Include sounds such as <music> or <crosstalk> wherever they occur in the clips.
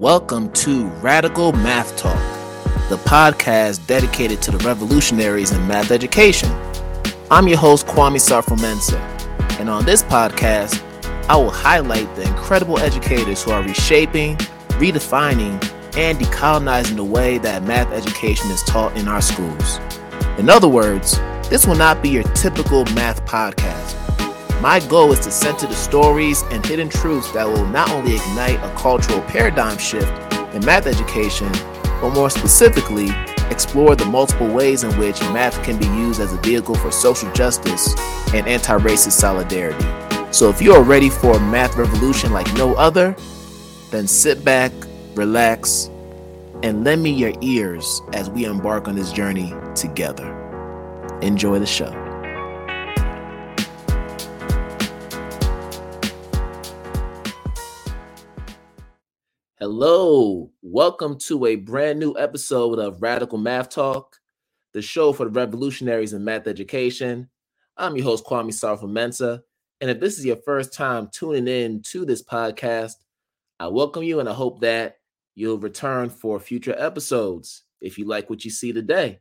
Welcome to Radical Math Talk, the podcast dedicated to the revolutionaries in math education. I'm your host, Kwame Sarfo and on this podcast, I will highlight the incredible educators who are reshaping, redefining, and decolonizing the way that math education is taught in our schools. In other words, this will not be your typical math podcast. My goal is to center the stories and hidden truths that will not only ignite a cultural paradigm shift in math education, but more specifically, explore the multiple ways in which math can be used as a vehicle for social justice and anti racist solidarity. So, if you are ready for a math revolution like no other, then sit back, relax, and lend me your ears as we embark on this journey together. Enjoy the show. Hello, welcome to a brand new episode of Radical Math Talk, the show for the revolutionaries in math education. I'm your host, Kwame Sarfo And if this is your first time tuning in to this podcast, I welcome you and I hope that you'll return for future episodes if you like what you see today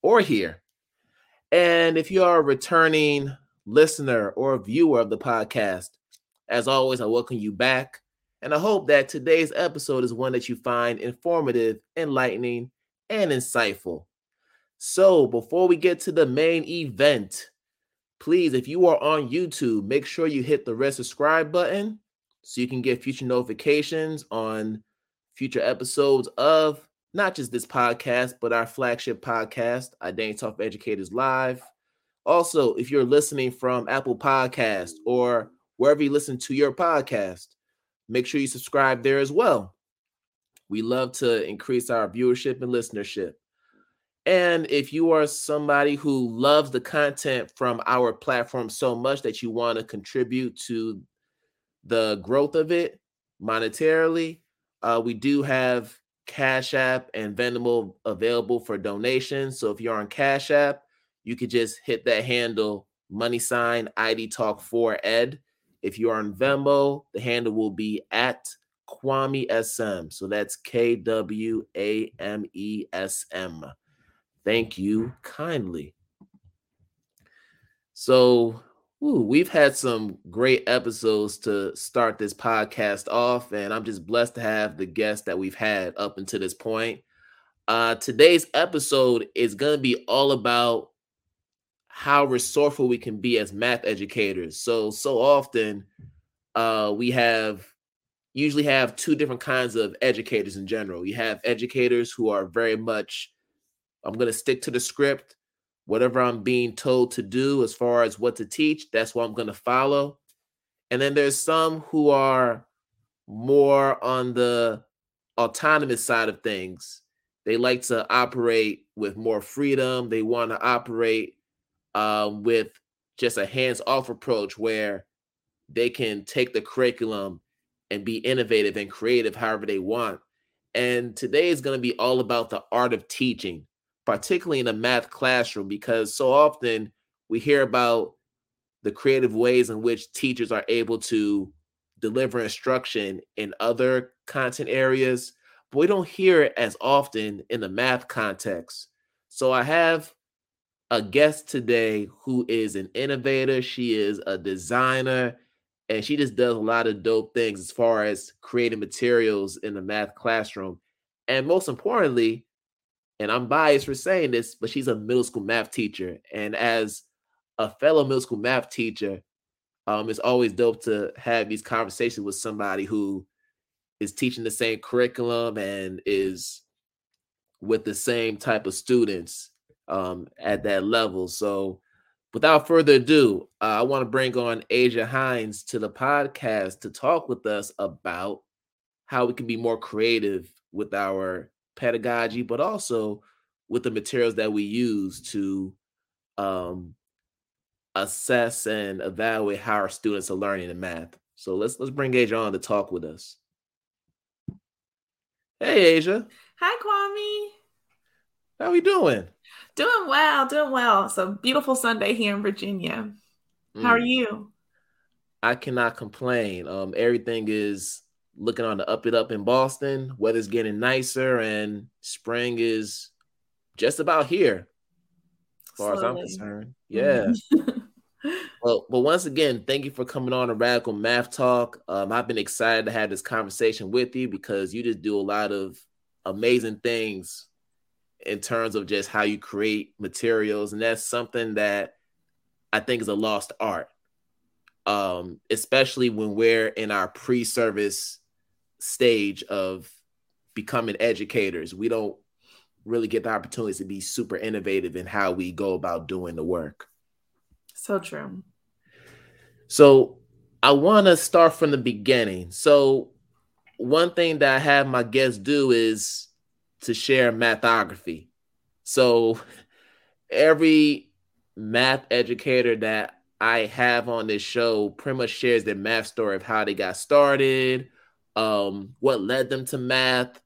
or hear. And if you are a returning listener or viewer of the podcast, as always, I welcome you back. And I hope that today's episode is one that you find informative, enlightening, and insightful. So, before we get to the main event, please, if you are on YouTube, make sure you hit the red subscribe button so you can get future notifications on future episodes of not just this podcast, but our flagship podcast, Identity Talk Educators Live. Also, if you're listening from Apple Podcast or wherever you listen to your podcast, make sure you subscribe there as well. We love to increase our viewership and listenership. And if you are somebody who loves the content from our platform so much that you want to contribute to the growth of it monetarily, uh, we do have Cash App and Venmo available for donations. So if you're on Cash App, you could just hit that handle money sign ID Talk for Ed if you are on Venmo, the handle will be at Kwame SM. So that's K W A M E S M. Thank you kindly. So, ooh, we've had some great episodes to start this podcast off, and I'm just blessed to have the guests that we've had up until this point. Uh, today's episode is going to be all about how resourceful we can be as math educators. So so often uh we have usually have two different kinds of educators in general. You have educators who are very much I'm going to stick to the script. Whatever I'm being told to do as far as what to teach, that's what I'm going to follow. And then there's some who are more on the autonomous side of things. They like to operate with more freedom. They want to operate um, with just a hands-off approach where they can take the curriculum and be innovative and creative however they want. And today is going to be all about the art of teaching, particularly in a math classroom, because so often we hear about the creative ways in which teachers are able to deliver instruction in other content areas, but we don't hear it as often in the math context. So I have a guest today who is an innovator. She is a designer and she just does a lot of dope things as far as creating materials in the math classroom. And most importantly, and I'm biased for saying this, but she's a middle school math teacher. And as a fellow middle school math teacher, um, it's always dope to have these conversations with somebody who is teaching the same curriculum and is with the same type of students um, at that level. So, without further ado, uh, I want to bring on Asia Hines to the podcast to talk with us about how we can be more creative with our pedagogy, but also with the materials that we use to um, assess and evaluate how our students are learning in math. So let's let's bring Asia on to talk with us. Hey Asia. Hi Kwame. How are we doing? Doing well, doing well. It's a beautiful Sunday here in Virginia. How are mm. you? I cannot complain. Um, everything is looking on the up it up in Boston. Weather's getting nicer and spring is just about here, as far Slowly. as I'm concerned. Yeah. <laughs> well, but once again, thank you for coming on a Radical Math Talk. Um, I've been excited to have this conversation with you because you just do a lot of amazing things in terms of just how you create materials, and that's something that I think is a lost art. Um, especially when we're in our pre-service stage of becoming educators. We don't really get the opportunity to be super innovative in how we go about doing the work. So true. So I want to start from the beginning. So one thing that I have my guests do is to share mathography. So every math educator that I have on this show pretty much shares their math story of how they got started, um, what led them to math,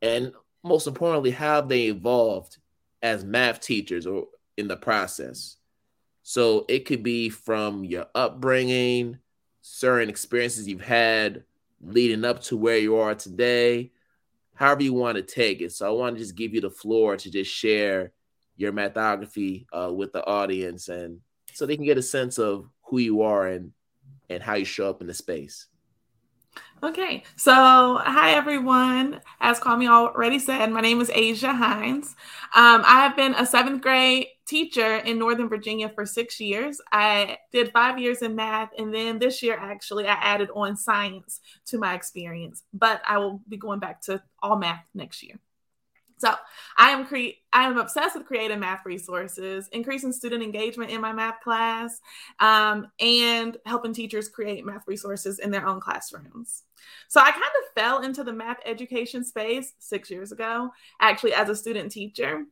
and most importantly, how they evolved as math teachers or in the process. So it could be from your upbringing, certain experiences you've had leading up to where you are today, however you want to take it. So I want to just give you the floor to just share your mathography uh, with the audience and so they can get a sense of who you are and and how you show up in the space. Okay, so hi everyone. As Kwame already said, my name is Asia Hines. Um, I have been a seventh grade teacher in Northern Virginia for six years. I did five years in math, and then this year, actually, I added on science to my experience. But I will be going back to all math next year. So I am cre- I am obsessed with creating math resources, increasing student engagement in my math class, um, and helping teachers create math resources in their own classrooms. So I kind of fell into the math education space six years ago, actually as a student teacher.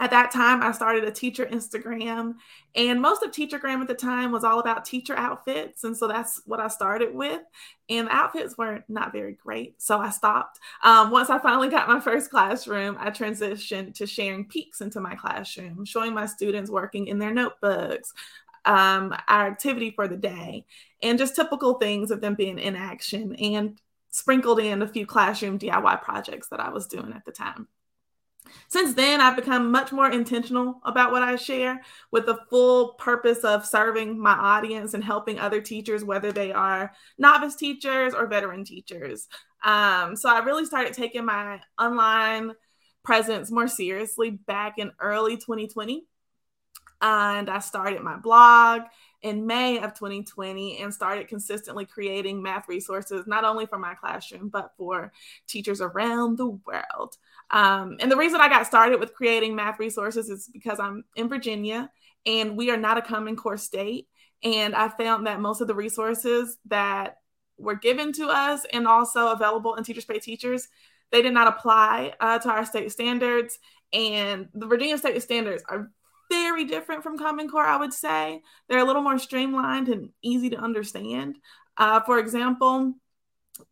At that time, I started a teacher Instagram, and most of Teachergram at the time was all about teacher outfits. And so that's what I started with. And the outfits were not very great. So I stopped. Um, once I finally got my first classroom, I transitioned to sharing peeks into my classroom, showing my students working in their notebooks, um, our activity for the day, and just typical things of them being in action and sprinkled in a few classroom DIY projects that I was doing at the time. Since then, I've become much more intentional about what I share with the full purpose of serving my audience and helping other teachers, whether they are novice teachers or veteran teachers. Um, so I really started taking my online presence more seriously back in early 2020. And I started my blog in May of 2020 and started consistently creating math resources, not only for my classroom, but for teachers around the world. Um, and the reason I got started with creating math resources is because I'm in Virginia and we are not a Common Core state. And I found that most of the resources that were given to us and also available in Teachers Pay Teachers, they did not apply uh, to our state standards. And the Virginia state standards are very different from Common Core, I would say. They're a little more streamlined and easy to understand. Uh, for example,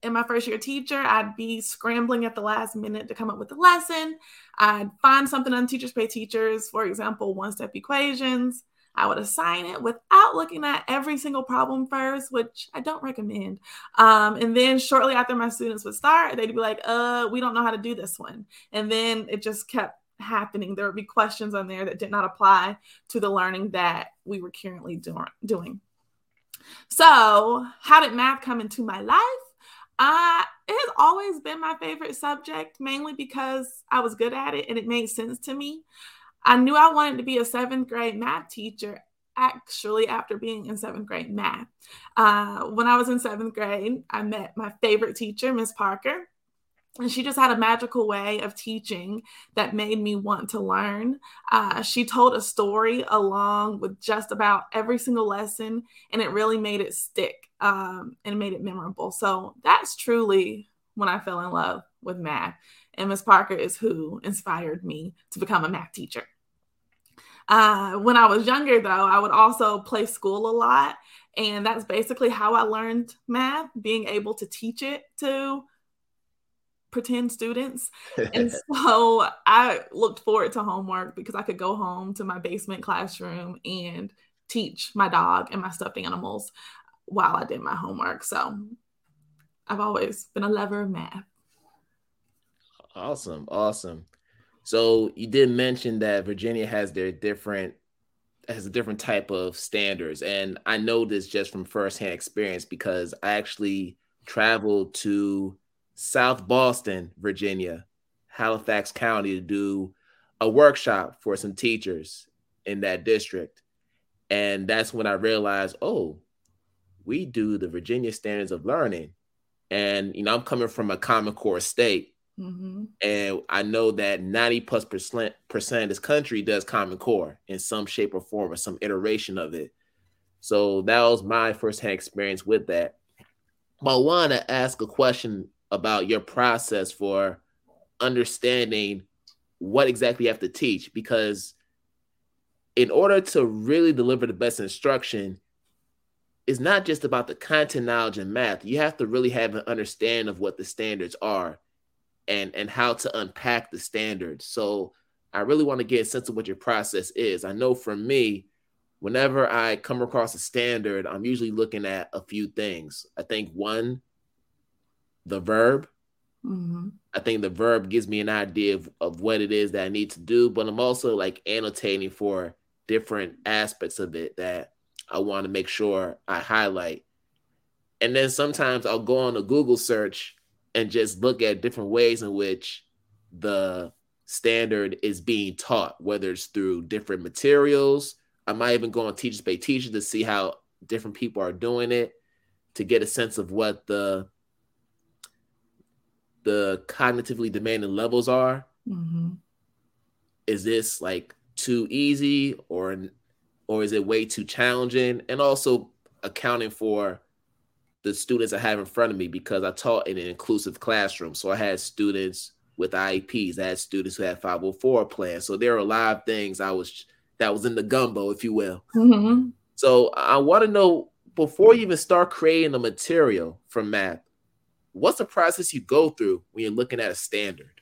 in my first year teacher, I'd be scrambling at the last minute to come up with a lesson. I'd find something on Teachers Pay Teachers, for example, one step equations. I would assign it without looking at every single problem first, which I don't recommend. Um, and then shortly after my students would start, they'd be like, uh, we don't know how to do this one. And then it just kept happening. There would be questions on there that did not apply to the learning that we were currently do- doing. So, how did math come into my life? Uh, it has always been my favorite subject, mainly because I was good at it and it made sense to me. I knew I wanted to be a seventh grade math teacher actually after being in seventh grade math. Uh, when I was in seventh grade, I met my favorite teacher, Miss Parker. And she just had a magical way of teaching that made me want to learn. Uh, she told a story along with just about every single lesson, and it really made it stick um, and made it memorable. So that's truly when I fell in love with math. And Miss Parker is who inspired me to become a math teacher. Uh, when I was younger, though, I would also play school a lot. And that's basically how I learned math, being able to teach it to pretend students. and <laughs> so I looked forward to homework because I could go home to my basement classroom and teach my dog and my stuffed animals while I did my homework. So I've always been a lover of math. Awesome, awesome. So you did mention that Virginia has their different has a different type of standards, and I know this just from firsthand experience because I actually traveled to South Boston, Virginia, Halifax County to do a workshop for some teachers in that district. And that's when I realized, oh, we do the Virginia Standards of Learning. And, you know, I'm coming from a Common Core state. Mm-hmm. And I know that 90 plus percent, percent of this country does Common Core in some shape or form or some iteration of it. So that was my firsthand experience with that. But I want to ask a question about your process for understanding what exactly you have to teach because in order to really deliver the best instruction it's not just about the content knowledge and math. You have to really have an understanding of what the standards are and and how to unpack the standards. So i really want to get a sense of what your process is. I know for me whenever i come across a standard i'm usually looking at a few things. I think one the verb Mm-hmm. I think the verb gives me an idea of, of what it is that I need to do, but I'm also like annotating for different aspects of it that I want to make sure I highlight. And then sometimes I'll go on a Google search and just look at different ways in which the standard is being taught, whether it's through different materials. I might even go on Teachers Pay Teachers to see how different people are doing it to get a sense of what the the cognitively demanding levels are. Mm-hmm. Is this like too easy or or is it way too challenging? And also accounting for the students I have in front of me because I taught in an inclusive classroom. So I had students with IEPs, I had students who had 504 plans. So there are a lot of things I was that was in the gumbo, if you will. Mm-hmm. So I want to know before you even start creating the material from math, what's the process you go through when you're looking at a standard?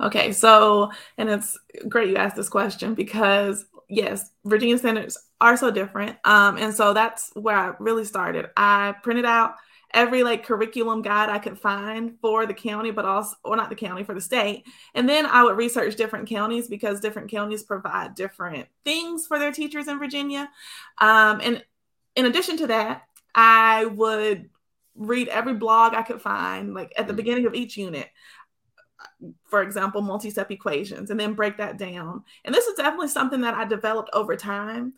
Okay, so and it's great you asked this question because yes, Virginia standards are so different. Um, and so that's where I really started. I printed out every like curriculum guide I could find for the county, but also, or not the county, for the state. And then I would research different counties because different counties provide different things for their teachers in Virginia. Um, and in addition to that, I would read every blog I could find, like at the mm. beginning of each unit. For example, multi step equations, and then break that down. And this is definitely something that I developed over time.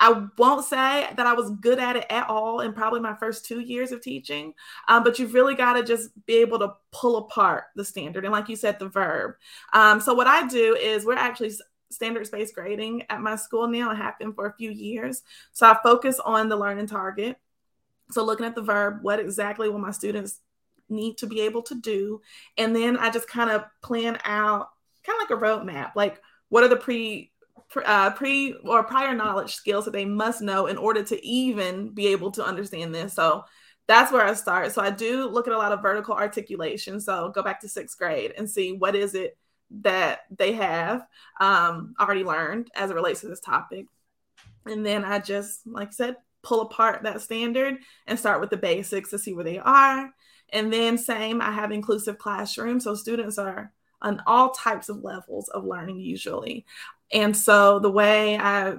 I won't say that I was good at it at all in probably my first two years of teaching, um, but you've really got to just be able to pull apart the standard. And like you said, the verb. Um, so, what I do is we're actually standards based grading at my school now. It happened for a few years. So, I focus on the learning target. So looking at the verb, what exactly will my students need to be able to do? And then I just kind of plan out kind of like a roadmap, like what are the pre uh, pre or prior knowledge skills that they must know in order to even be able to understand this. So that's where I start. So I do look at a lot of vertical articulation. So go back to sixth grade and see what is it that they have um, already learned as it relates to this topic. And then I just, like I said, pull apart that standard and start with the basics to see where they are. And then, same, I have inclusive classrooms. So students are on all types of levels of learning usually. And so, the way I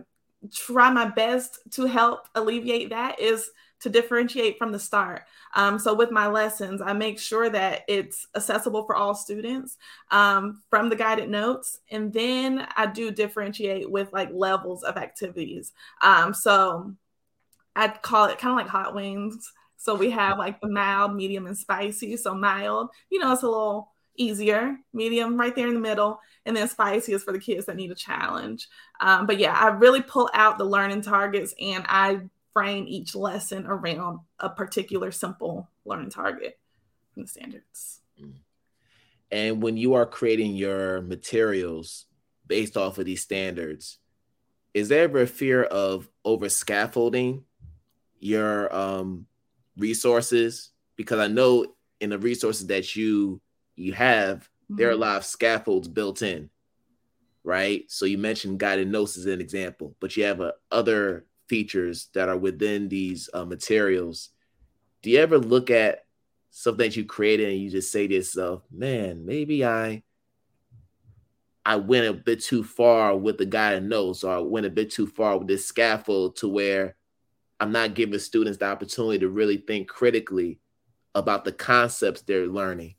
try my best to help alleviate that is to differentiate from the start. Um, so with my lessons, I make sure that it's accessible for all students um, from the guided notes, and then I do differentiate with like levels of activities. Um, so I'd call it kind of like hot wings. So we have like the mild, medium, and spicy. So mild, you know, it's a little easier. Medium, right there in the middle, and then spicy is for the kids that need a challenge. Um, but yeah, I really pull out the learning targets and I frame each lesson around a particular simple learning target from the standards. Mm. And when you are creating your materials based off of these standards, is there ever a fear of over scaffolding your um, resources because I know in the resources that you you have, mm-hmm. there are a mm-hmm. lot of scaffolds built in, right? So you mentioned guided notes as an example, but you have uh, other features that are within these uh, materials. Do you ever look at something that you created and you just say to yourself, man, maybe I I went a bit too far with the in notes, or I went a bit too far with this scaffold to where I'm not giving students the opportunity to really think critically about the concepts they're learning.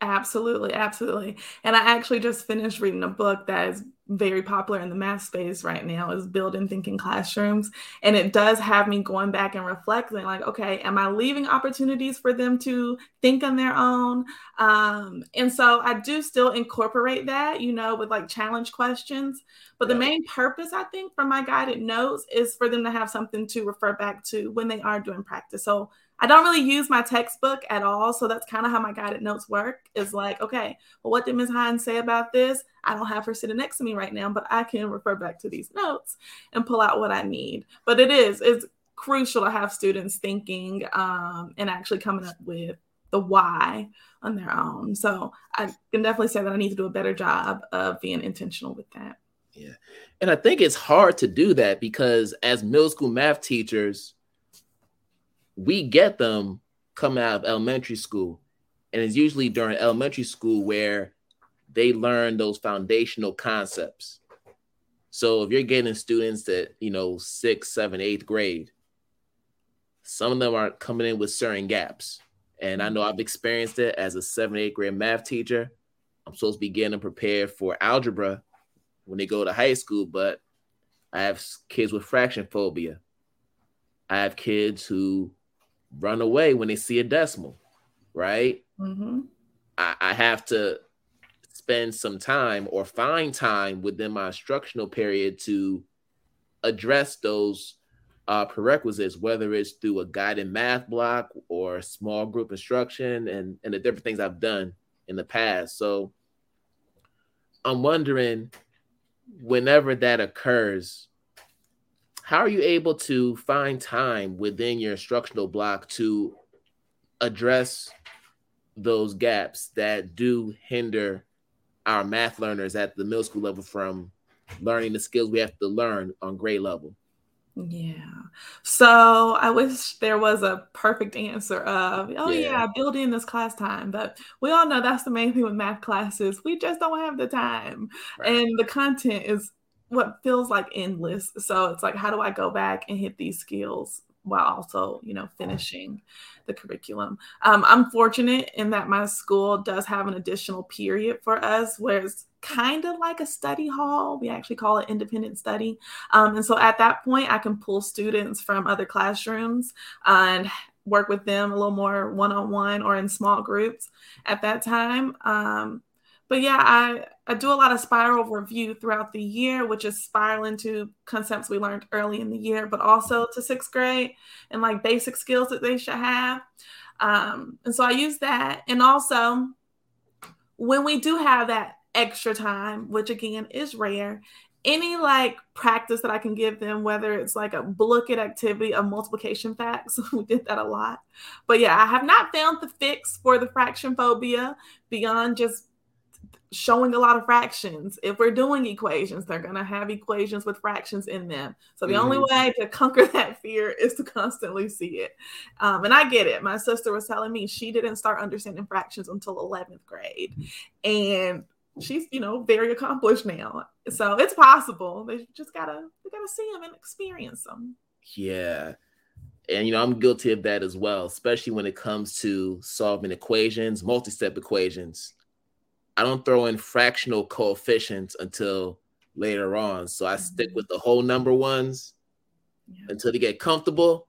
Absolutely, absolutely. And I actually just finished reading a book that is very popular in the math space right now is building thinking classrooms. And it does have me going back and reflecting like okay am i leaving opportunities for them to think on their own? Um, and so i do still incorporate that you know with like challenge questions. But yeah. the main purpose i think for my guided notes is for them to have something to refer back to when they are doing practice. So I don't really use my textbook at all. So that's kind of how my guided notes work is like, okay, well, what did Ms. Hines say about this? I don't have her sitting next to me right now, but I can refer back to these notes and pull out what I need. But it is, it's crucial to have students thinking um, and actually coming up with the why on their own. So I can definitely say that I need to do a better job of being intentional with that. Yeah. And I think it's hard to do that because as middle school math teachers, we get them coming out of elementary school. And it's usually during elementary school where they learn those foundational concepts. So if you're getting students that, you know, sixth, seventh, eighth grade, some of them are coming in with certain gaps. And I know I've experienced it as a seventh, eighth grade math teacher. I'm supposed to be getting prepared for algebra when they go to high school, but I have kids with fraction phobia. I have kids who run away when they see a decimal, right? Mm-hmm. I, I have to spend some time or find time within my instructional period to address those uh, prerequisites, whether it's through a guided math block or small group instruction and, and the different things I've done in the past. So I'm wondering whenever that occurs, how are you able to find time within your instructional block to address those gaps that do hinder our math learners at the middle school level from learning the skills we have to learn on grade level? Yeah. So I wish there was a perfect answer of, oh yeah. yeah, build in this class time. But we all know that's the main thing with math classes. We just don't have the time. Right. And the content is what feels like endless. So it's like, how do I go back and hit these skills while also, you know, finishing the curriculum? Um, I'm fortunate in that my school does have an additional period for us where it's kind of like a study hall. We actually call it independent study. Um, and so at that point, I can pull students from other classrooms and work with them a little more one on one or in small groups at that time. Um, but yeah, I, I do a lot of spiral review throughout the year, which is spiraling to concepts we learned early in the year, but also to sixth grade and like basic skills that they should have. Um, and so I use that. And also, when we do have that extra time, which again is rare, any like practice that I can give them, whether it's like a at activity of multiplication facts, <laughs> we did that a lot. But yeah, I have not found the fix for the fraction phobia beyond just showing a lot of fractions. If we're doing equations, they're going to have equations with fractions in them. So the mm-hmm. only way to conquer <laughs> that fear is to constantly see it. Um, and I get it. My sister was telling me she didn't start understanding fractions until 11th grade. And she's, you know, very accomplished now. So it's possible. They just got to they got to see them and experience them. Yeah. And you know, I'm guilty of that as well, especially when it comes to solving equations, multi-step equations I don't throw in fractional coefficients until later on. So I mm-hmm. stick with the whole number ones yeah. until they get comfortable.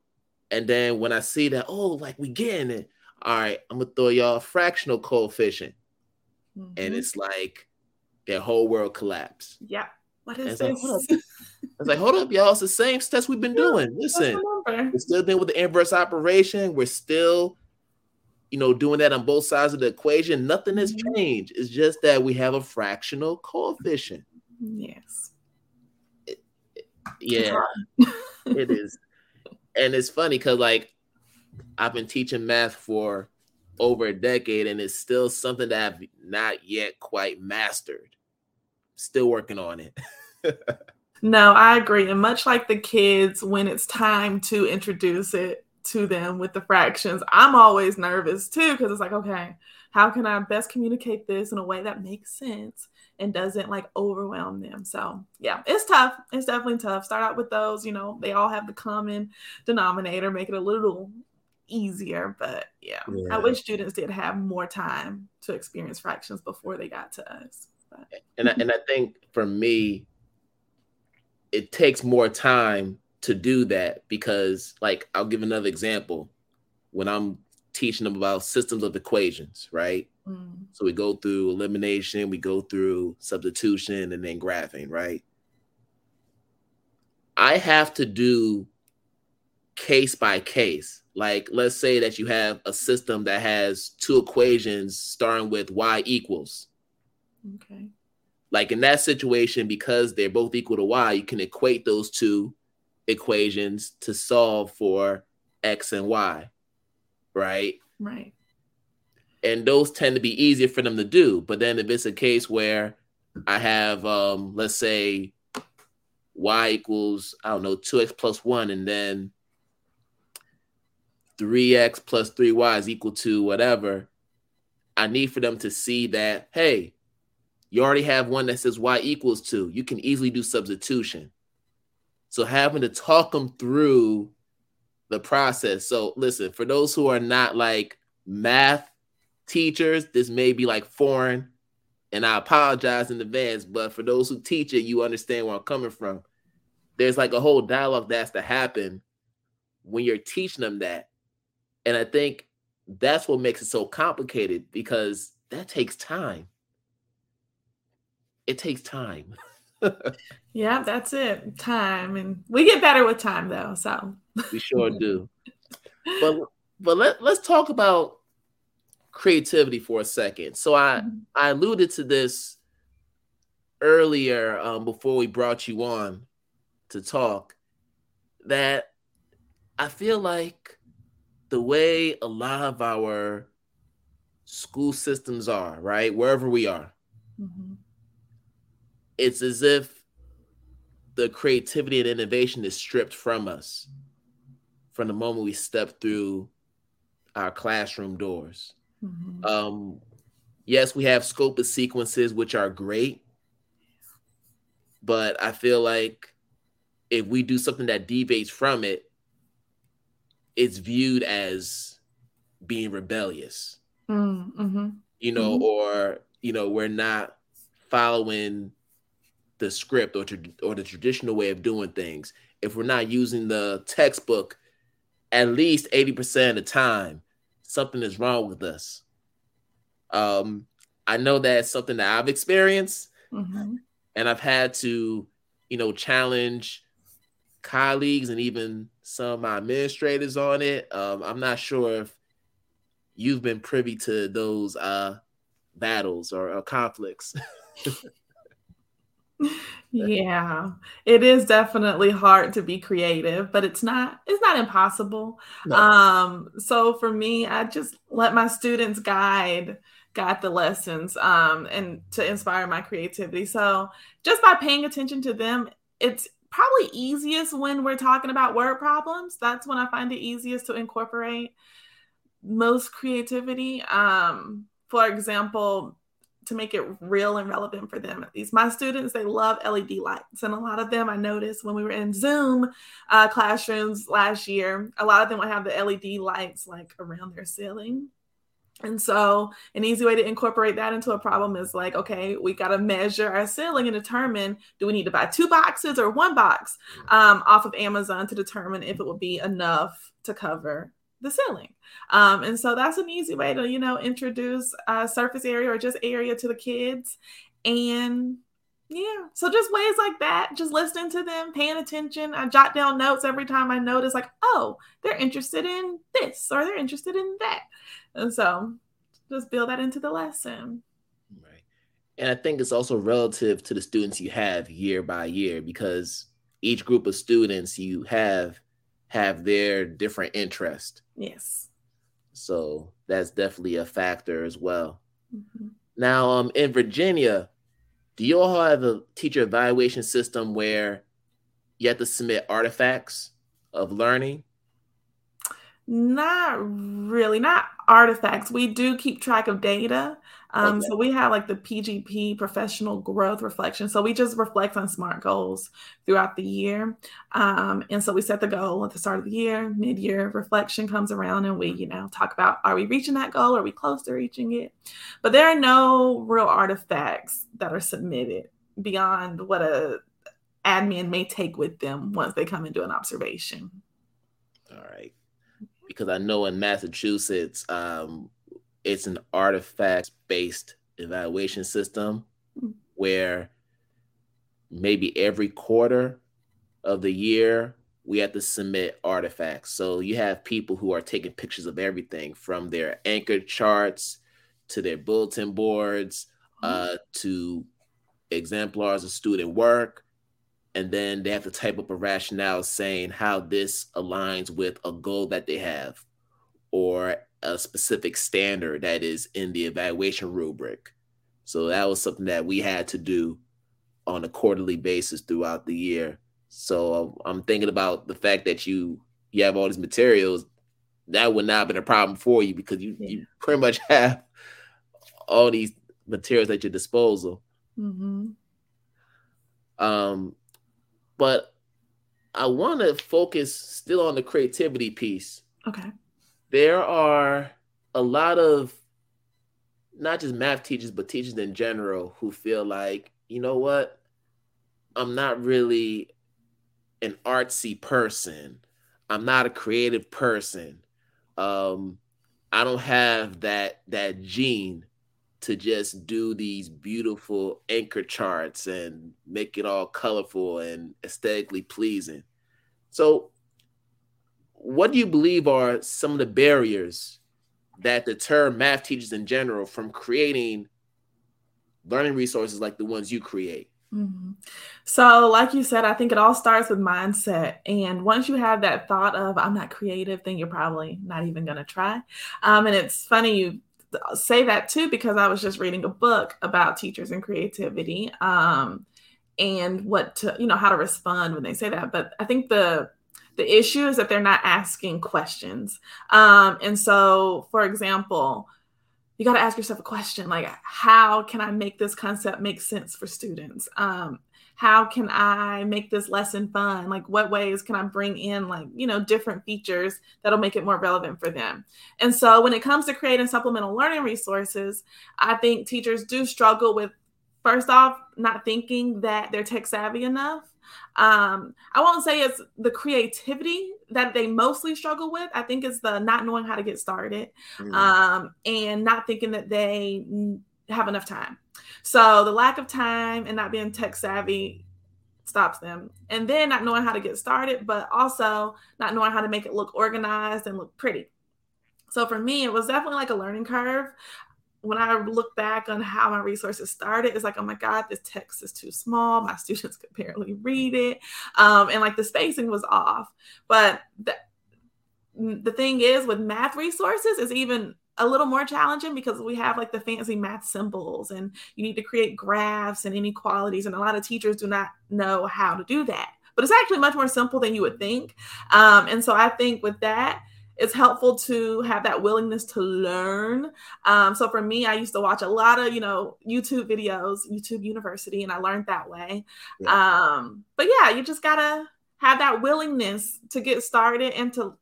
And then when I see that, oh, like we getting it, all right, I'm gonna throw y'all a fractional coefficient. Mm-hmm. And it's like their whole world collapse. Yeah. What is this? Like, it's like, hold up, y'all. It's the same test we've been doing. Listen, we're still dealing with the inverse operation. We're still you know, doing that on both sides of the equation, nothing has mm-hmm. changed. It's just that we have a fractional coefficient. Yes. It, it, yeah, <laughs> it is. And it's funny because, like, I've been teaching math for over a decade, and it's still something that I've not yet quite mastered. Still working on it. <laughs> no, I agree. And much like the kids, when it's time to introduce it, to them with the fractions. I'm always nervous too because it's like, okay, how can I best communicate this in a way that makes sense and doesn't like overwhelm them? So, yeah, it's tough. It's definitely tough. Start out with those, you know, they all have the common denominator, make it a little easier. But yeah, yeah. I wish students did have more time to experience fractions before they got to us. But. And I, and I think for me, it takes more time to do that because, like, I'll give another example. When I'm teaching them about systems of equations, right? Mm. So we go through elimination, we go through substitution, and then graphing, right? I have to do case by case. Like, let's say that you have a system that has two equations starting with y equals. Okay. Like in that situation, because they're both equal to y, you can equate those two equations to solve for x and y right? Right. And those tend to be easier for them to do. But then if it's a case where I have, um, let's say, y equals, I don't know, 2x plus 1, and then 3x plus 3y is equal to whatever, I need for them to see that, hey, you already have one that says y equals 2. You can easily do substitution. So having to talk them through the process. So listen, for those who are not like math teachers, this may be like foreign, and I apologize in advance. But for those who teach it, you understand where I'm coming from. There's like a whole dialogue that has to happen when you're teaching them that, and I think that's what makes it so complicated because that takes time. It takes time. <laughs> yeah, that's it. Time. And we get better with time though. So we sure do. <laughs> But but let, let's talk about creativity for a second. So I mm-hmm. I alluded to this earlier um, before we brought you on to talk that I feel like the way a lot of our school systems are, right, wherever we are, mm-hmm it's as if the creativity and innovation is stripped from us from the moment we step through our classroom doors. Mm-hmm. Um, yes, we have scopus sequences, which are great, but I feel like if we do something that deviates from it, it's viewed as being rebellious. Mm-hmm. You know, mm-hmm. or you know, we're not following the script or, or the traditional way of doing things, if we're not using the textbook at least 80% of the time, something is wrong with us. Um, I know that's something that I've experienced, mm-hmm. and I've had to, you know, challenge colleagues and even some of my administrators on it. Um, I'm not sure if you've been privy to those uh, battles or, or conflicts. <laughs> yeah it is definitely hard to be creative but it's not it's not impossible. No. um so for me i just let my students guide guide the lessons um and to inspire my creativity. So just by paying attention to them it's probably easiest when we're talking about word problems. That's when i find it easiest to incorporate most creativity. Um for example to make it real and relevant for them least. My students they love led lights and a lot of them i noticed when we were in zoom uh, classrooms last year a lot of them would have the led lights like around their ceiling. And so an easy way to incorporate that into a problem is like okay we got to measure our ceiling and determine do we need to buy two boxes or one box um, off of amazon to determine if it would be enough to cover the ceiling. Um, and so that's an easy way to, you know, introduce a surface area or just area to the kids. And yeah, so just ways like that, just listening to them, paying attention. I jot down notes every time I notice, like, oh, they're interested in this or they're interested in that. And so just build that into the lesson. Right. And I think it's also relative to the students you have year by year because each group of students you have have their different interest. Yes. So that's definitely a factor as well. Mm-hmm. Now, um, in Virginia, do you all have a teacher evaluation system where you have to submit artifacts of learning? Not really, not artifacts. We do keep track of data. Um, okay. So we have like the PGP professional growth reflection. So we just reflect on SMART goals throughout the year. Um, and so we set the goal at the start of the year, mid year reflection comes around, and we, you know, talk about are we reaching that goal? Are we close to reaching it? But there are no real artifacts that are submitted beyond what a admin may take with them once they come and do an observation. All right. Because I know in Massachusetts, um, it's an artifact based evaluation system mm-hmm. where maybe every quarter of the year we have to submit artifacts. So you have people who are taking pictures of everything from their anchor charts to their bulletin boards mm-hmm. uh, to exemplars of student work. And then they have to type up a rationale saying how this aligns with a goal that they have or a specific standard that is in the evaluation rubric. So that was something that we had to do on a quarterly basis throughout the year. So I'm thinking about the fact that you you have all these materials that would not have been a problem for you because you, yeah. you pretty much <laughs> have all these materials at your disposal. Mm-hmm. Um, but I want to focus still on the creativity piece. Okay there are a lot of not just math teachers, but teachers in general who feel like, you know what? I'm not really an artsy person. I'm not a creative person. Um, I don't have that that gene to just do these beautiful anchor charts and make it all colorful and aesthetically pleasing. So what do you believe are some of the barriers that deter math teachers in general from creating learning resources like the ones you create? Mm-hmm. So, like you said, I think it all starts with mindset. And once you have that thought of, I'm not creative, then you're probably not even going to try. Um, and it's funny you say that too, because I was just reading a book about teachers and creativity um, and what to, you know, how to respond when they say that. But I think the the issue is that they're not asking questions. Um, and so, for example, you got to ask yourself a question like, how can I make this concept make sense for students? Um, how can I make this lesson fun? Like, what ways can I bring in, like, you know, different features that'll make it more relevant for them? And so, when it comes to creating supplemental learning resources, I think teachers do struggle with, first off, not thinking that they're tech savvy enough um, I won't say it's the creativity that they mostly struggle with. I think it's the not knowing how to get started mm. um, and not thinking that they have enough time. So the lack of time and not being tech savvy stops them. And then not knowing how to get started, but also not knowing how to make it look organized and look pretty. So for me, it was definitely like a learning curve when I look back on how my resources started, it's like, oh my God, this text is too small. My <laughs> students could barely read it. Um, and like the spacing was off. But the, the thing is, with math resources, is even a little more challenging because we have like the fancy math symbols and you need to create graphs and inequalities. And a lot of teachers do not know how to do that. But it's actually much more simple than you would think. Um, and so I think with that, it's helpful to have that willingness to learn. Um, so for me, I used to watch a lot of, you know, YouTube videos, YouTube University, and I learned that way. Yeah. Um, but yeah, you just gotta have that willingness to get started and to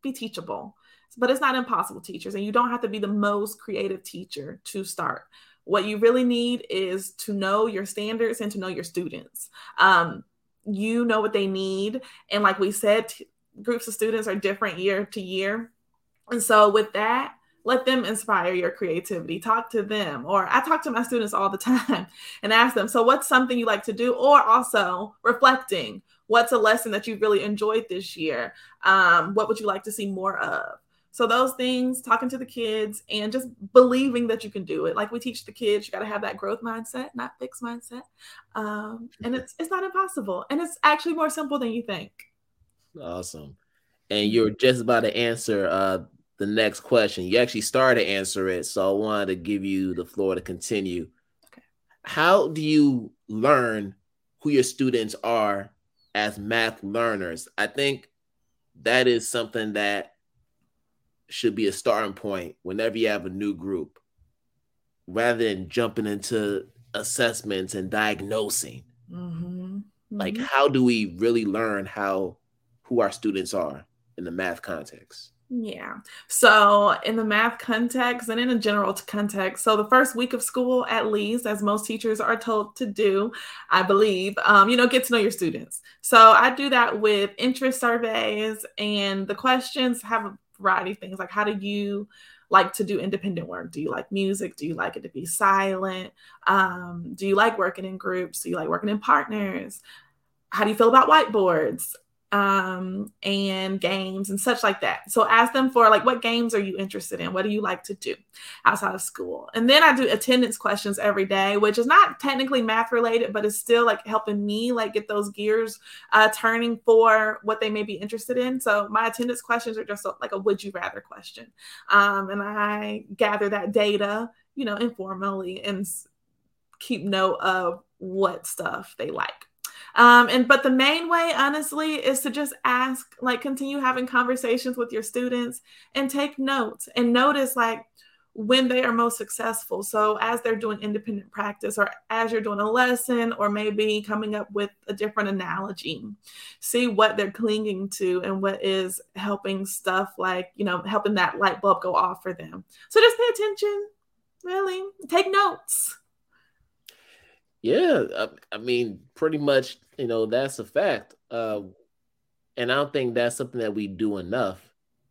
be teachable. But it's not impossible, teachers, and you don't have to be the most creative teacher to start. What you really need is to know your standards and to know your students. Um, you know what they need, and like we said, t- groups of students are different year to year. And so with that, let them inspire your creativity. Talk to them. Or I talk to my students all the <laughs> time and ask them, so what's something you like to do? Or also reflecting, what's a lesson that you really enjoyed this year? Um, what would you like to see more of? So those things, talking to the kids and just believing that you can do it. Like we teach the kids, you got to have that growth mindset, not fixed mindset. Um, and it's it's not impossible. And it's actually more simple than you think. Awesome. And you're just about to answer uh, the next question. You actually started to answer it, so I wanted to give you the floor to continue. Okay. How do you learn who your students are as math learners? I think that is something that should be a starting point whenever you have a new group, rather than jumping into assessments and diagnosing. Mm-hmm. Like, mm-hmm. how do we really learn how who our students are in the math context? Yeah. So, in the math context and in a general context, so the first week of school, at least, as most teachers are told to do, I believe, um, you know, get to know your students. So, I do that with interest surveys, and the questions have a variety of things like how do you like to do independent work? Do you like music? Do you like it to be silent? Um, do you like working in groups? Do you like working in partners? How do you feel about whiteboards? Um, and games and such like that. So ask them for like, what games are you interested in? What do you like to do outside of school? And then I do attendance questions every day, which is not technically math related, but it's still like helping me like get those gears uh, turning for what they may be interested in. So my attendance questions are just like a would you rather question, um, and I gather that data, you know, informally and keep note of what stuff they like. Um, and but the main way, honestly, is to just ask, like, continue having conversations with your students and take notes and notice, like, when they are most successful. So, as they're doing independent practice, or as you're doing a lesson, or maybe coming up with a different analogy, see what they're clinging to and what is helping stuff like, you know, helping that light bulb go off for them. So, just pay attention, really, take notes. Yeah, I, I mean, pretty much you know that's a fact uh, and i don't think that's something that we do enough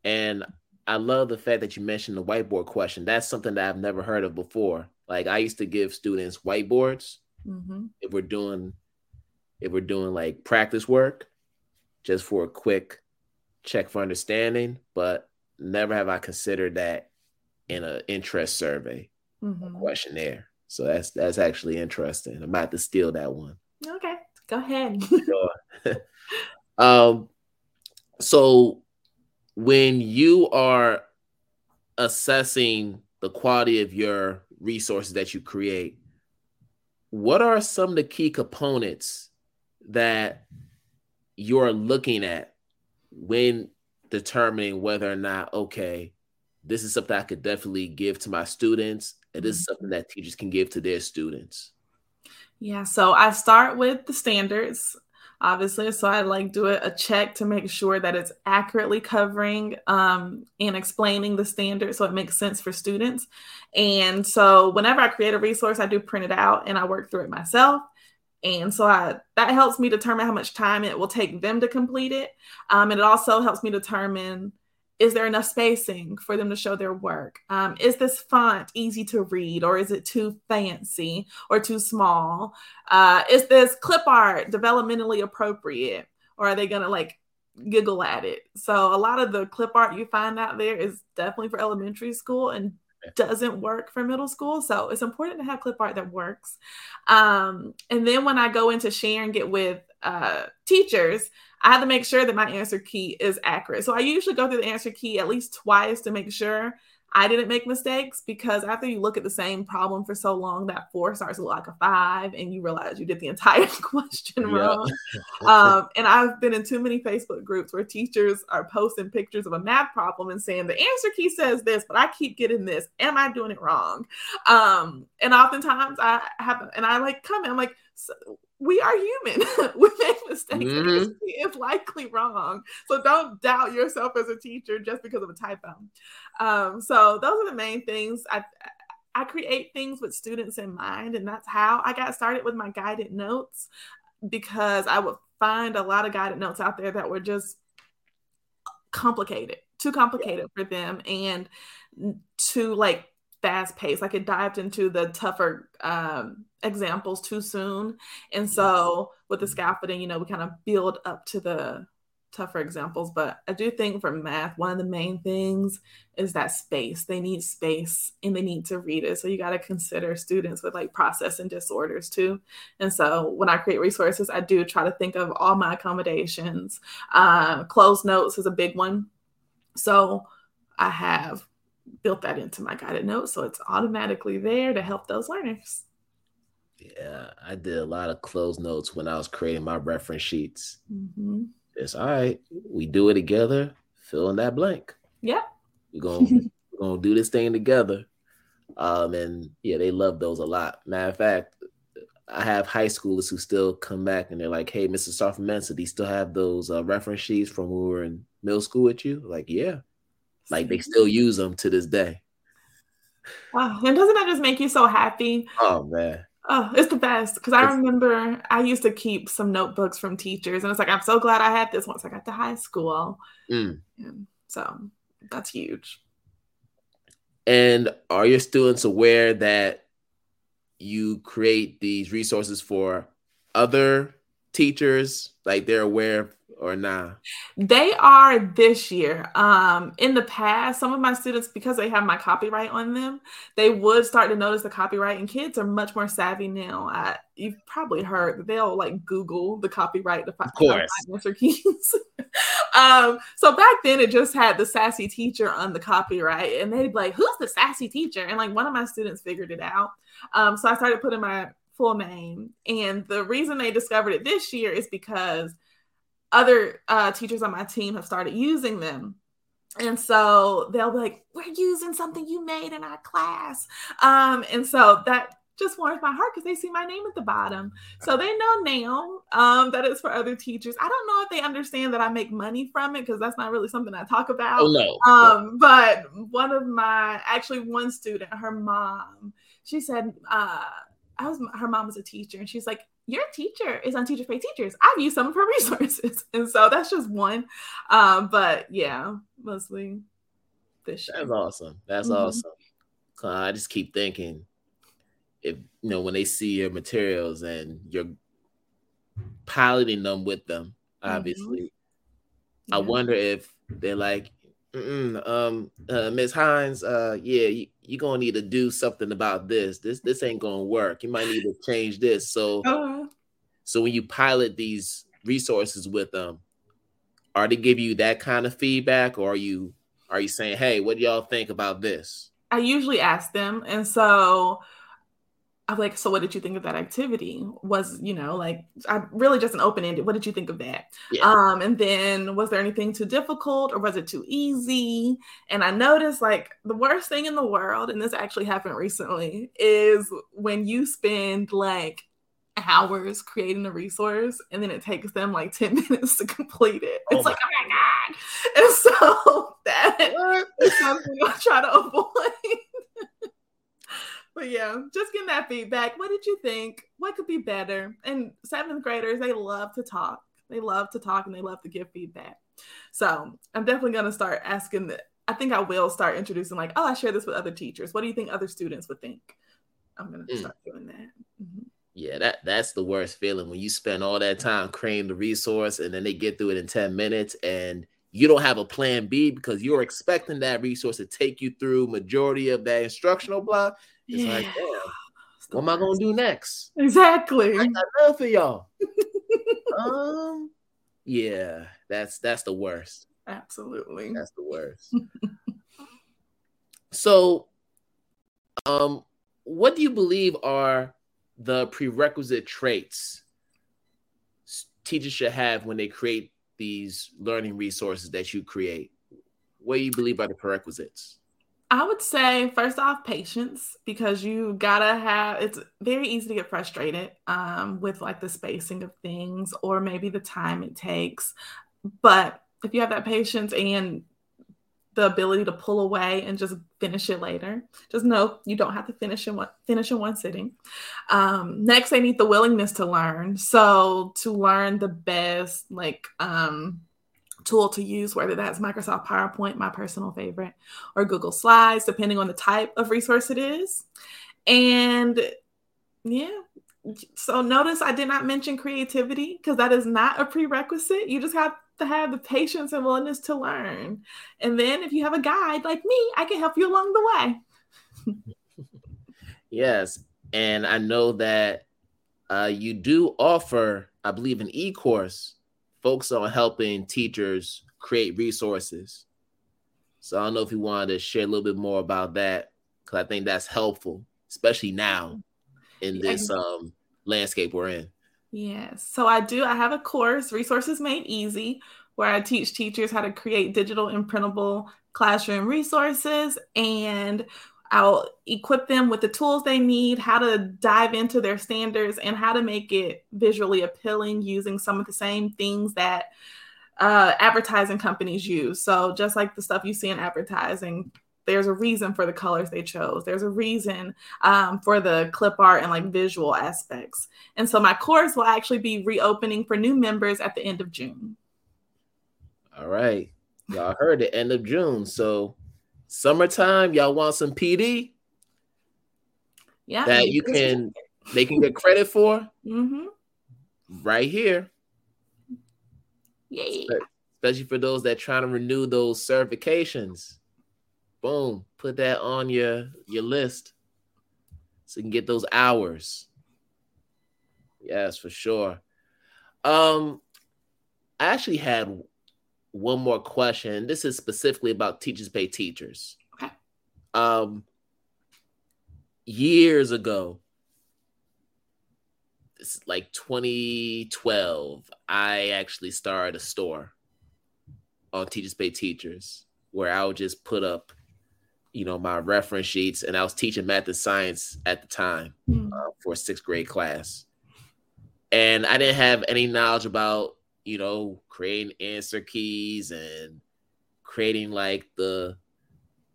and i love the fact that you mentioned the whiteboard question that's something that i've never heard of before like i used to give students whiteboards mm-hmm. if we're doing if we're doing like practice work just for a quick check for understanding but never have i considered that in an interest survey mm-hmm. questionnaire so that's that's actually interesting. I'm about to steal that one. Okay Go ahead. <laughs> <laughs> um, so when you are assessing the quality of your resources that you create, what are some of the key components that you're looking at when determining whether or not, okay, this is something I could definitely give to my students, this is mm-hmm. something that teachers can give to their students? Yeah, so I start with the standards, obviously. So I like do a check to make sure that it's accurately covering um, and explaining the standards so it makes sense for students. And so whenever I create a resource, I do print it out and I work through it myself. And so I, that helps me determine how much time it will take them to complete it. Um, and it also helps me determine is there enough spacing for them to show their work? Um, is this font easy to read or is it too fancy or too small? Uh, is this clip art developmentally appropriate or are they going to like giggle at it? So, a lot of the clip art you find out there is definitely for elementary school and doesn't work for middle school. So, it's important to have clip art that works. Um, and then when I go into sharing it with uh, teachers, I have to make sure that my answer key is accurate. So I usually go through the answer key at least twice to make sure I didn't make mistakes because after you look at the same problem for so long, that four starts to look like a five, and you realize you did the <laughs> entire question wrong. <laughs> um, and I've been in too many Facebook groups where teachers are posting pictures of a math problem and saying the answer key says this, but I keep getting this. Am I doing it wrong? Um, and oftentimes I have, and I like comment, I'm like, so we are human. <laughs> we make mistakes. Mm-hmm. It's likely wrong. So don't doubt yourself as a teacher just because of a typo. Um, so those are the main things. I I create things with students in mind, and that's how I got started with my guided notes because I would find a lot of guided notes out there that were just complicated, too complicated for them, and to like fast paced. Like it dived into the tougher um, examples too soon. And so with the scaffolding, you know, we kind of build up to the tougher examples. But I do think for math, one of the main things is that space. They need space and they need to read it. So you got to consider students with like processing disorders too. And so when I create resources, I do try to think of all my accommodations. Uh, closed notes is a big one. So I have built that into my guided notes. So it's automatically there to help those learners. Yeah, I did a lot of closed notes when I was creating my reference sheets. Mm-hmm. It's all right. We do it together. Fill in that blank. Yep. We're gonna we're gonna do this thing together. Um, and yeah, they love those a lot. Matter of fact, I have high schoolers who still come back and they're like, "Hey, Mr. Mensah, do you still have those uh, reference sheets from when we were in middle school with you?" Like, yeah, like they still use them to this day. Wow, and doesn't that just make you so happy? Oh man, Oh, it's the best because I remember I used to keep some notebooks from teachers, and it's like I'm so glad I had this once I got to high school. Mm. So that's huge. And are your students aware that you create these resources for other teachers? Like they're aware or nah? They are this year. Um, in the past, some of my students, because they have my copyright on them, they would start to notice the copyright, and kids are much more savvy now. I, you've probably heard that they'll like Google the copyright to find answer keys. <laughs> um, so back then, it just had the sassy teacher on the copyright, and they'd be like, "Who's the sassy teacher?" And like one of my students figured it out. Um, so I started putting my full name, and the reason they discovered it this year is because other uh, teachers on my team have started using them. And so they'll be like, we're using something you made in our class. Um, and so that just warms my heart because they see my name at the bottom. So they know now um, that it's for other teachers. I don't know if they understand that I make money from it because that's not really something I talk about. Oh, no. Um, but one of my, actually, one student, her mom, she said, uh, I was, her mom was a teacher, and she's like, your teacher is on Teachers Pay Teachers. I've used some of her <laughs> resources. And so that's just one. Um, but yeah, mostly this That's awesome. That's mm-hmm. awesome. I just keep thinking if you know when they see your materials and you're piloting them with them, mm-hmm. obviously. Mm-hmm. I wonder if they're like, um, uh, Miss Hines, uh, yeah, you, you're gonna need to do something about this. This this ain't gonna work. You might need to change this. So, uh-huh. so when you pilot these resources with them, are they give you that kind of feedback, or are you are you saying, hey, what do y'all think about this? I usually ask them, and so I'm like, so what did you think of that activity? Was, you know, like I really just an open ended. What did you think of that? Yeah. Um, and then was there anything too difficult or was it too easy? And I noticed like the worst thing in the world, and this actually happened recently, is when you spend like hours creating a resource and then it takes them like 10 <laughs> minutes to complete it. It's oh like, oh my God. And so <laughs> that what? is something I try to <laughs> avoid. But yeah, just getting that feedback. What did you think? What could be better? And seventh graders, they love to talk. They love to talk and they love to give feedback. So I'm definitely gonna start asking that. I think I will start introducing like, oh, I share this with other teachers. What do you think other students would think? I'm gonna mm. start doing that. Mm-hmm. Yeah, that that's the worst feeling when you spend all that time creating the resource and then they get through it in 10 minutes and you don't have a plan B because you're expecting that resource to take you through majority of that instructional block it's yeah. like, damn, what am I gonna do next? Exactly. I got love for y'all. <laughs> um, yeah, that's that's the worst. Absolutely, that's the worst. <laughs> so, um, what do you believe are the prerequisite traits teachers should have when they create these learning resources that you create? What do you believe are the prerequisites? I would say first off, patience because you gotta have. It's very easy to get frustrated um, with like the spacing of things or maybe the time it takes. But if you have that patience and the ability to pull away and just finish it later, just know you don't have to finish in one finish in one sitting. Um, next, they need the willingness to learn. So to learn the best, like um, tool to use, whether that's Microsoft PowerPoint, my personal favorite, or Google Slides, depending on the type of resource it is. And yeah, so notice I did not mention creativity because that is not a prerequisite. You just have to have the patience and willingness to learn. And then if you have a guide like me, I can help you along the way. <laughs> yes. And I know that uh, you do offer, I believe, an e course focus on helping teachers create resources. So I don't know if you wanted to share a little bit more about that because I think that's helpful, especially now in this um, landscape we're in. Yes. So I do. I have a course, Resources Made Easy, where I teach teachers how to create digital and printable classroom resources and I'll equip them with the tools they need, how to dive into their standards, and how to make it visually appealing using some of the same things that uh, advertising companies use. So, just like the stuff you see in advertising, there's a reason for the colors they chose. There's a reason um, for the clip art and like visual aspects. And so, my course will actually be reopening for new members at the end of June. All right. Y'all heard the end of June. So, summertime, y'all want some PD? Yeah. That you can, they can get credit for? Mm-hmm. Right here. Yay. Especially for those that trying to renew those certifications. Boom, put that on your your list so you can get those hours. Yes, for sure. Um, I actually had one more question. This is specifically about teachers pay teachers. Okay. Um, years ago, it's like 2012, I actually started a store on Teachers Pay Teachers where I would just put up, you know, my reference sheets, and I was teaching math and science at the time mm. uh, for a sixth grade class, and I didn't have any knowledge about, you know, creating answer keys and creating like the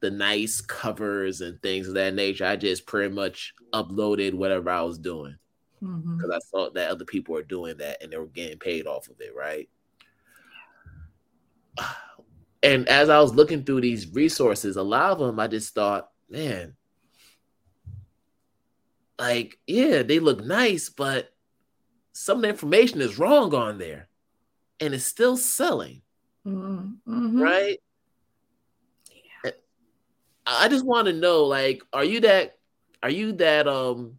the nice covers and things of that nature. I just pretty much uploaded whatever I was doing because mm-hmm. I saw that other people were doing that and they were getting paid off of it, right? <sighs> And as I was looking through these resources, a lot of them I just thought, man, like, yeah, they look nice, but some of the information is wrong on there and it's still selling. Mm-hmm. Right? Yeah. I just want to know, like, are you that are you that um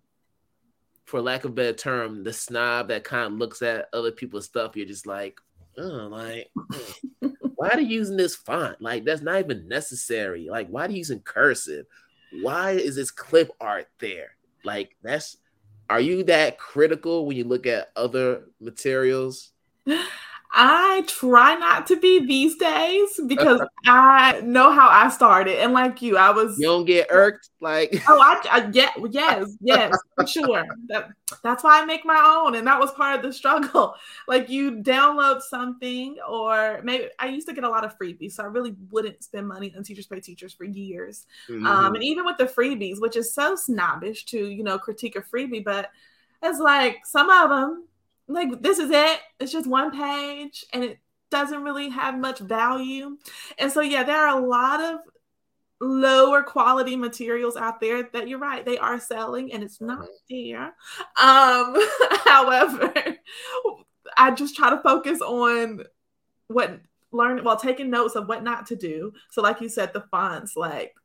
for lack of a better term, the snob that kind of looks at other people's stuff, you're just like, oh, like, <laughs> why are you using this font? Like, that's not even necessary. Like, why are you using cursive? Why is this clip art there? Like, that's are you that critical when you look at other materials? <laughs> I try not to be these days because <laughs> I know how I started, and like you, I was. You don't get irked, like. <laughs> oh, I, I yeah, yes, yes, for sure. That that's why I make my own, and that was part of the struggle. <laughs> Like you download something, or maybe I used to get a lot of freebies, so I really wouldn't spend money on Teachers Pay Teachers for years. Mm-hmm. Um, and even with the freebies, which is so snobbish to you know critique a freebie, but it's like some of them like this is it. It's just one page and it doesn't really have much value. And so yeah there are a lot of lower quality materials out there that you're right they are selling and it's not mm-hmm. there. Um <laughs> however i just try to focus on what learn while taking notes of what not to do. So like you said the fonts like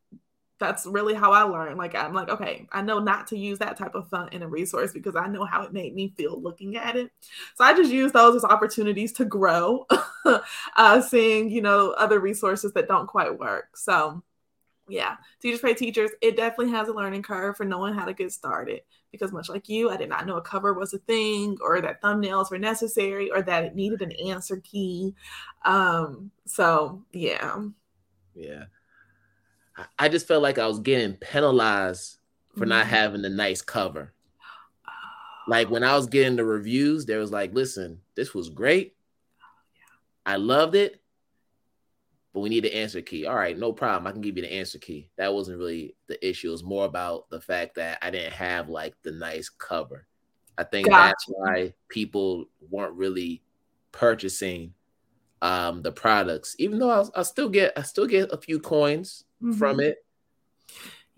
that's really how I learned. Like I'm like, okay, I know not to use that type of font in a resource because I know how it made me feel looking at it. So I just use those as opportunities to grow, <laughs> uh, seeing you know other resources that don't quite work. So yeah, teachers pay teachers. It definitely has a learning curve for knowing how to get started. Because much like you, I did not know a cover was a thing, or that thumbnails were necessary, or that it needed an answer key. Um, so yeah, yeah. I just felt like I was getting penalized for mm-hmm. not having a nice cover. Like when I was getting the reviews, there was like, listen, this was great. I loved it, but we need the answer key. All right, no problem. I can give you the answer key. That wasn't really the issue. It was more about the fact that I didn't have like the nice cover. I think gotcha. that's why people weren't really purchasing um the products even though I, I still get i still get a few coins mm-hmm. from it.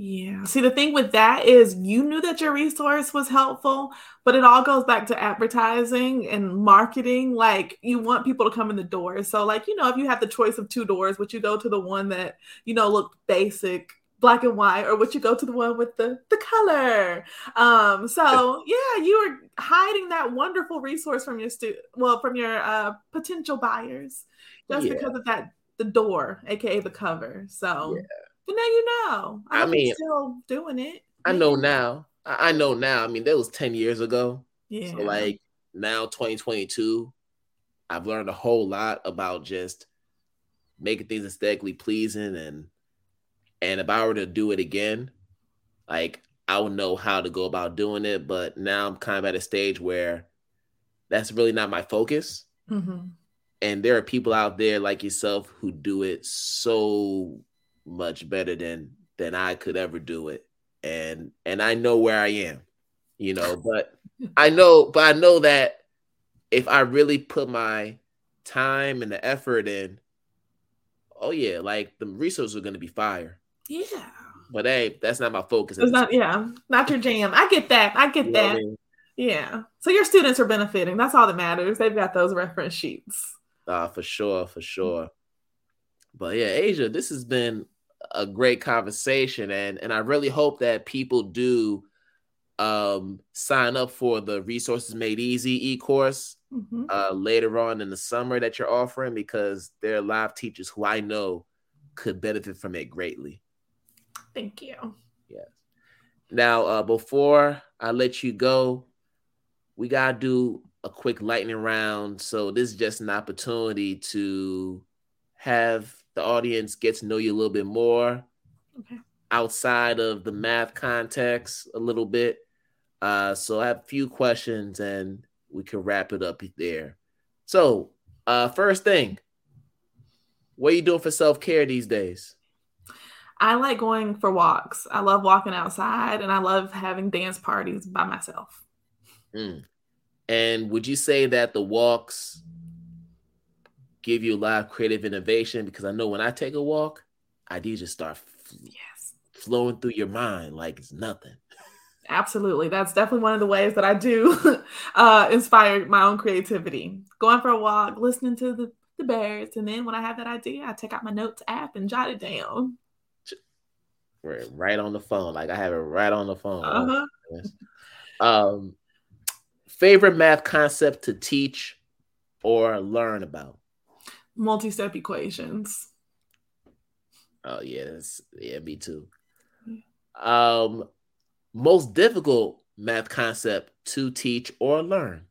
Yeah. See, the thing with that is you knew that your resource was helpful, but it all goes back to advertising and marketing. Like you want people to come in the door. So, like, you know, if you have the choice of two doors, would you go to the one that, you know, looked basic, black and white, or would you go to the one with the the color? Um, so <laughs> yeah, you were hiding that wonderful resource from your stu well, from your uh potential buyers just yeah. because of that the door, aka the cover. So, yeah. but now you know. I, I mean, still doing it. I know now. I know now. I mean, that was ten years ago. Yeah. So like now, twenty twenty two. I've learned a whole lot about just making things aesthetically pleasing and and if I were to do it again, like I would know how to go about doing it. But now I'm kind of at a stage where that's really not my focus. Mm-hmm. And there are people out there like yourself who do it so much better than than I could ever do it. And and I know where I am, you know, <laughs> but I know, but I know that if I really put my time and the effort in, oh yeah, like the resources are gonna be fire. Yeah. But hey, that's not my focus. It's not, yeah, not your jam. I get that. I get <laughs> you that. I mean? Yeah. So your students are benefiting. That's all that matters. They've got those reference sheets. Uh, for sure, for sure. But yeah, Asia, this has been a great conversation, and and I really hope that people do um, sign up for the Resources Made Easy e-course mm-hmm. uh, later on in the summer that you're offering because there are live teachers who I know could benefit from it greatly. Thank you. Yes. Now, uh, before I let you go, we gotta do a quick lightning round. So this is just an opportunity to have the audience get to know you a little bit more okay. outside of the math context a little bit. Uh, so I have a few questions and we can wrap it up there. So, uh, first thing, what are you doing for self care these days? I like going for walks. I love walking outside and I love having dance parties by myself. Mm. And would you say that the walks give you a lot of creative innovation? Because I know when I take a walk, ideas just start yes. flowing through your mind like it's nothing. Absolutely. That's definitely one of the ways that I do <laughs> uh, inspire my own creativity. Going for a walk, listening to the, the birds. And then when I have that idea, I take out my notes app and jot it down. Right on the phone. Like I have it right on the phone. Uh-huh. Um, Favorite math concept to teach or learn about? Multi step equations. Oh, yes. Yeah, me too. Um, most difficult math concept to teach or learn?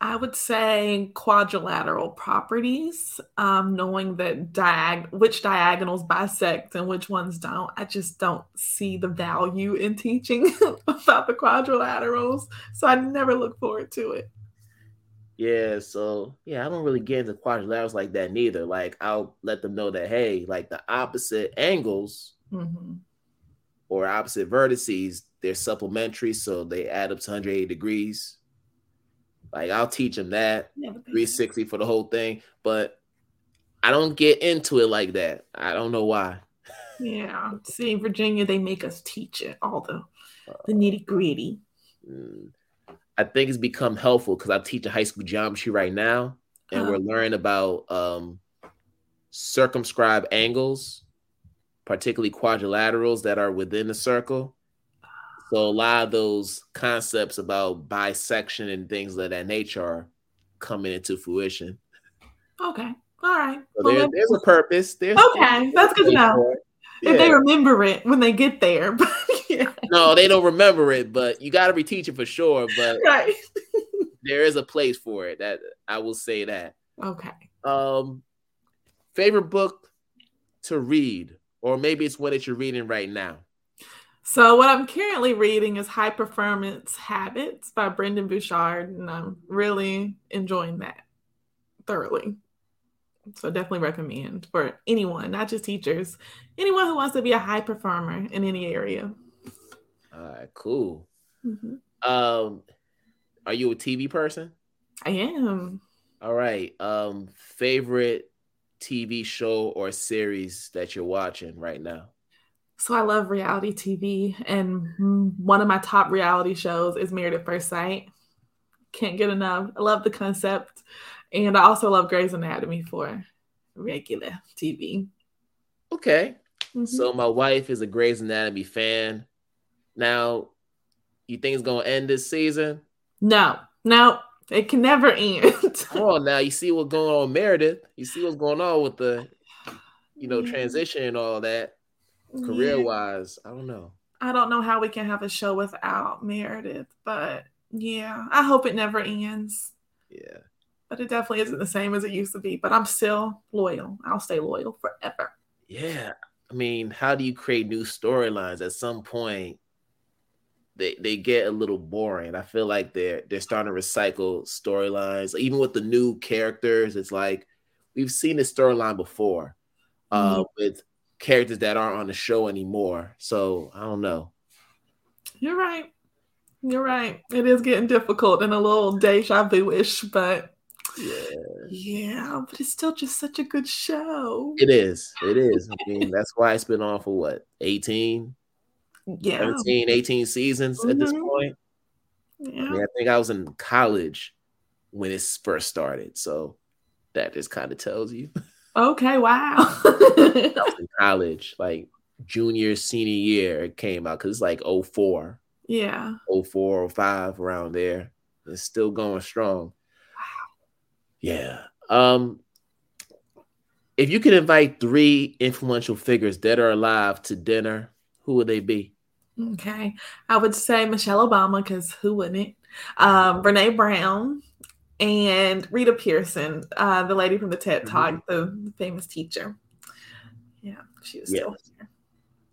I would say quadrilateral properties, um, knowing that diag- which diagonals bisect and which ones don't. I just don't see the value in teaching <laughs> about the quadrilaterals. So I never look forward to it. Yeah, so yeah, I don't really get into quadrilaterals like that neither. Like I'll let them know that hey, like the opposite angles mm-hmm. or opposite vertices, they're supplementary, so they add up to 180 degrees. Like I'll teach them that 360 for the whole thing, but I don't get into it like that. I don't know why. Yeah, see, Virginia, they make us teach it all the the nitty gritty. Mm. I think it's become helpful because I'm teaching high school geometry right now, and uh-huh. we're learning about um, circumscribed angles, particularly quadrilaterals that are within the circle. So a lot of those concepts about bisection and things of that nature are coming into fruition. Okay. All right. So well, there, there's a purpose. There's okay. That's good to know. Yeah. If they remember it when they get there. <laughs> yeah. No, they don't remember it, but you got to reteach it for sure. But <laughs> right. there is a place for it. That I will say that. Okay. Um, favorite book to read, or maybe it's one that you're reading right now. So what I'm currently reading is High Performance Habits by Brendon Burchard, and I'm really enjoying that thoroughly. So definitely recommend for anyone, not just teachers, anyone who wants to be a high performer in any area. All right, cool. Mm-hmm. Um, are you a TV person? I am. All right. Um, favorite TV show or series that you're watching right now? So I love reality TV, and one of my top reality shows is Married at First Sight. Can't get enough. I love the concept, and I also love Grey's Anatomy for regular TV. Okay, mm-hmm. so my wife is a Grey's Anatomy fan. Now, you think it's gonna end this season? No, no, it can never end. oh, now you see what's going on, Meredith. You see what's going on with the, you know, <sighs> transition and all that career wise, I don't know. I don't know how we can have a show without Meredith, but yeah, I hope it never ends. Yeah. but it definitely isn't the same as it used to be. But I'm still loyal. I'll stay loyal forever. Yeah. I mean, how do you create new storylines? At some point, they they get a little boring. I feel like they're they're starting to recycle storylines. Even with the new characters, it's like we've seen this storyline before uh, mm-hmm. with characters that aren't on the show anymore. So I don't know. You're right. You're right. It is getting difficult and a little deja vu-ish, but yeah. Yeah, but it's still just such a good show. It is. It is. I mean, that's why it's been on for what, 18? Yeah. 17, 18 seasons mm-hmm. at this mm-hmm. point. Yeah. I, mean, I think I was in college when it first started. So that just kind of tells you. <laughs> Okay, wow. in college, like junior, senior year, it came out because it's like 04. Yeah. 04, 05, around there. It's still going strong. Wow. Yeah. Um, if you could invite three influential figures dead or alive to dinner, who would they be? Okay. I would say Michelle Obama, because who wouldn't? Um, Brene Brown and Rita Pierson, uh, the lady from the TED mm-hmm. Talk, mm-hmm. the famous teacher. Yeah, she was yeah. still here.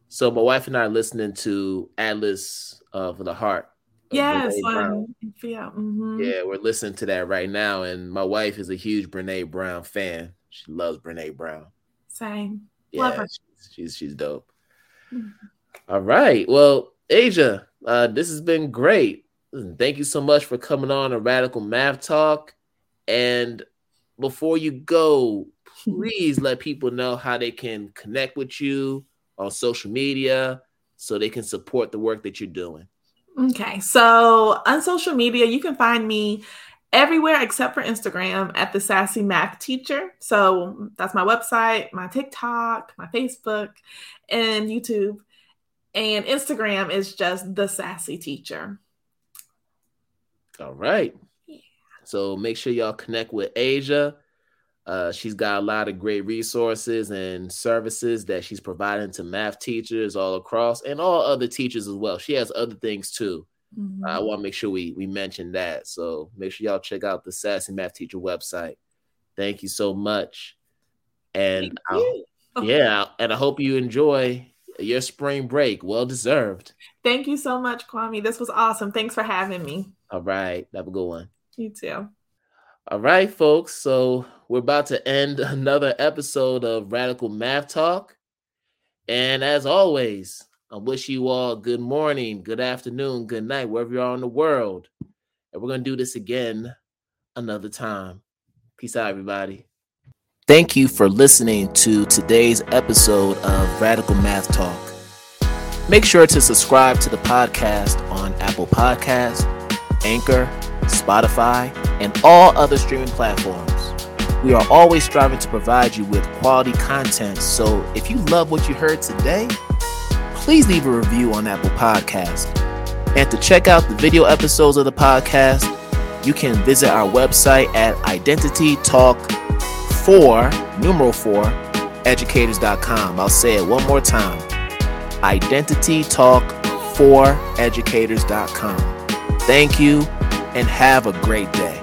So my wife and I are listening to Atlas of the Heart Yes, um, yeah, mm-hmm. yeah, we're listening to that right now, and my wife is a huge Brene Brown fan. She loves Brene Brown. Same. Yeah, she's, she's, she's dope. Mm-hmm. All right, well, Asia, uh, this has been great. Thank you so much for coming on a Radical Math Talk. And before you go, please let people know how they can connect with you on social media so they can support the work that you're doing. Okay. So on social media, you can find me everywhere except for Instagram at the Sassy Math Teacher. So that's my website, my TikTok, my Facebook, and YouTube. And Instagram is just the Sassy Teacher. All right. Yeah. So make sure y'all connect with Asia. Uh, she's got a lot of great resources and services that she's providing to math teachers all across and all other teachers as well. She has other things too. Mm-hmm. I want to make sure we we mention that. So make sure y'all check out the Sassy Math Teacher website. Thank you so much. And yeah, and I hope you enjoy your spring break. Well deserved. Thank you so much, Kwame. This was awesome. Thanks for having me. All right. Have a good one. You too. All right, folks. So we're about to end <laughs> another episode of Radical Math Talk. And as always, I wish you all good morning, good afternoon, good night, wherever you are in the world. And we're going to do this again another time. Peace out, everybody. Thank you for listening to today's episode of Radical Math Talk. Make sure to subscribe to the podcast on Apple Podcasts, Anchor, Spotify, and all other streaming platforms. We are always striving to provide you with quality content. So if you love what you heard today, please leave a review on Apple Podcast. And to check out the video episodes of the podcast, you can visit our website at identity talk 4 numeral 4 educators.com. I'll say it one more time. Identity talk 4 educators.com. Thank you and have a great day.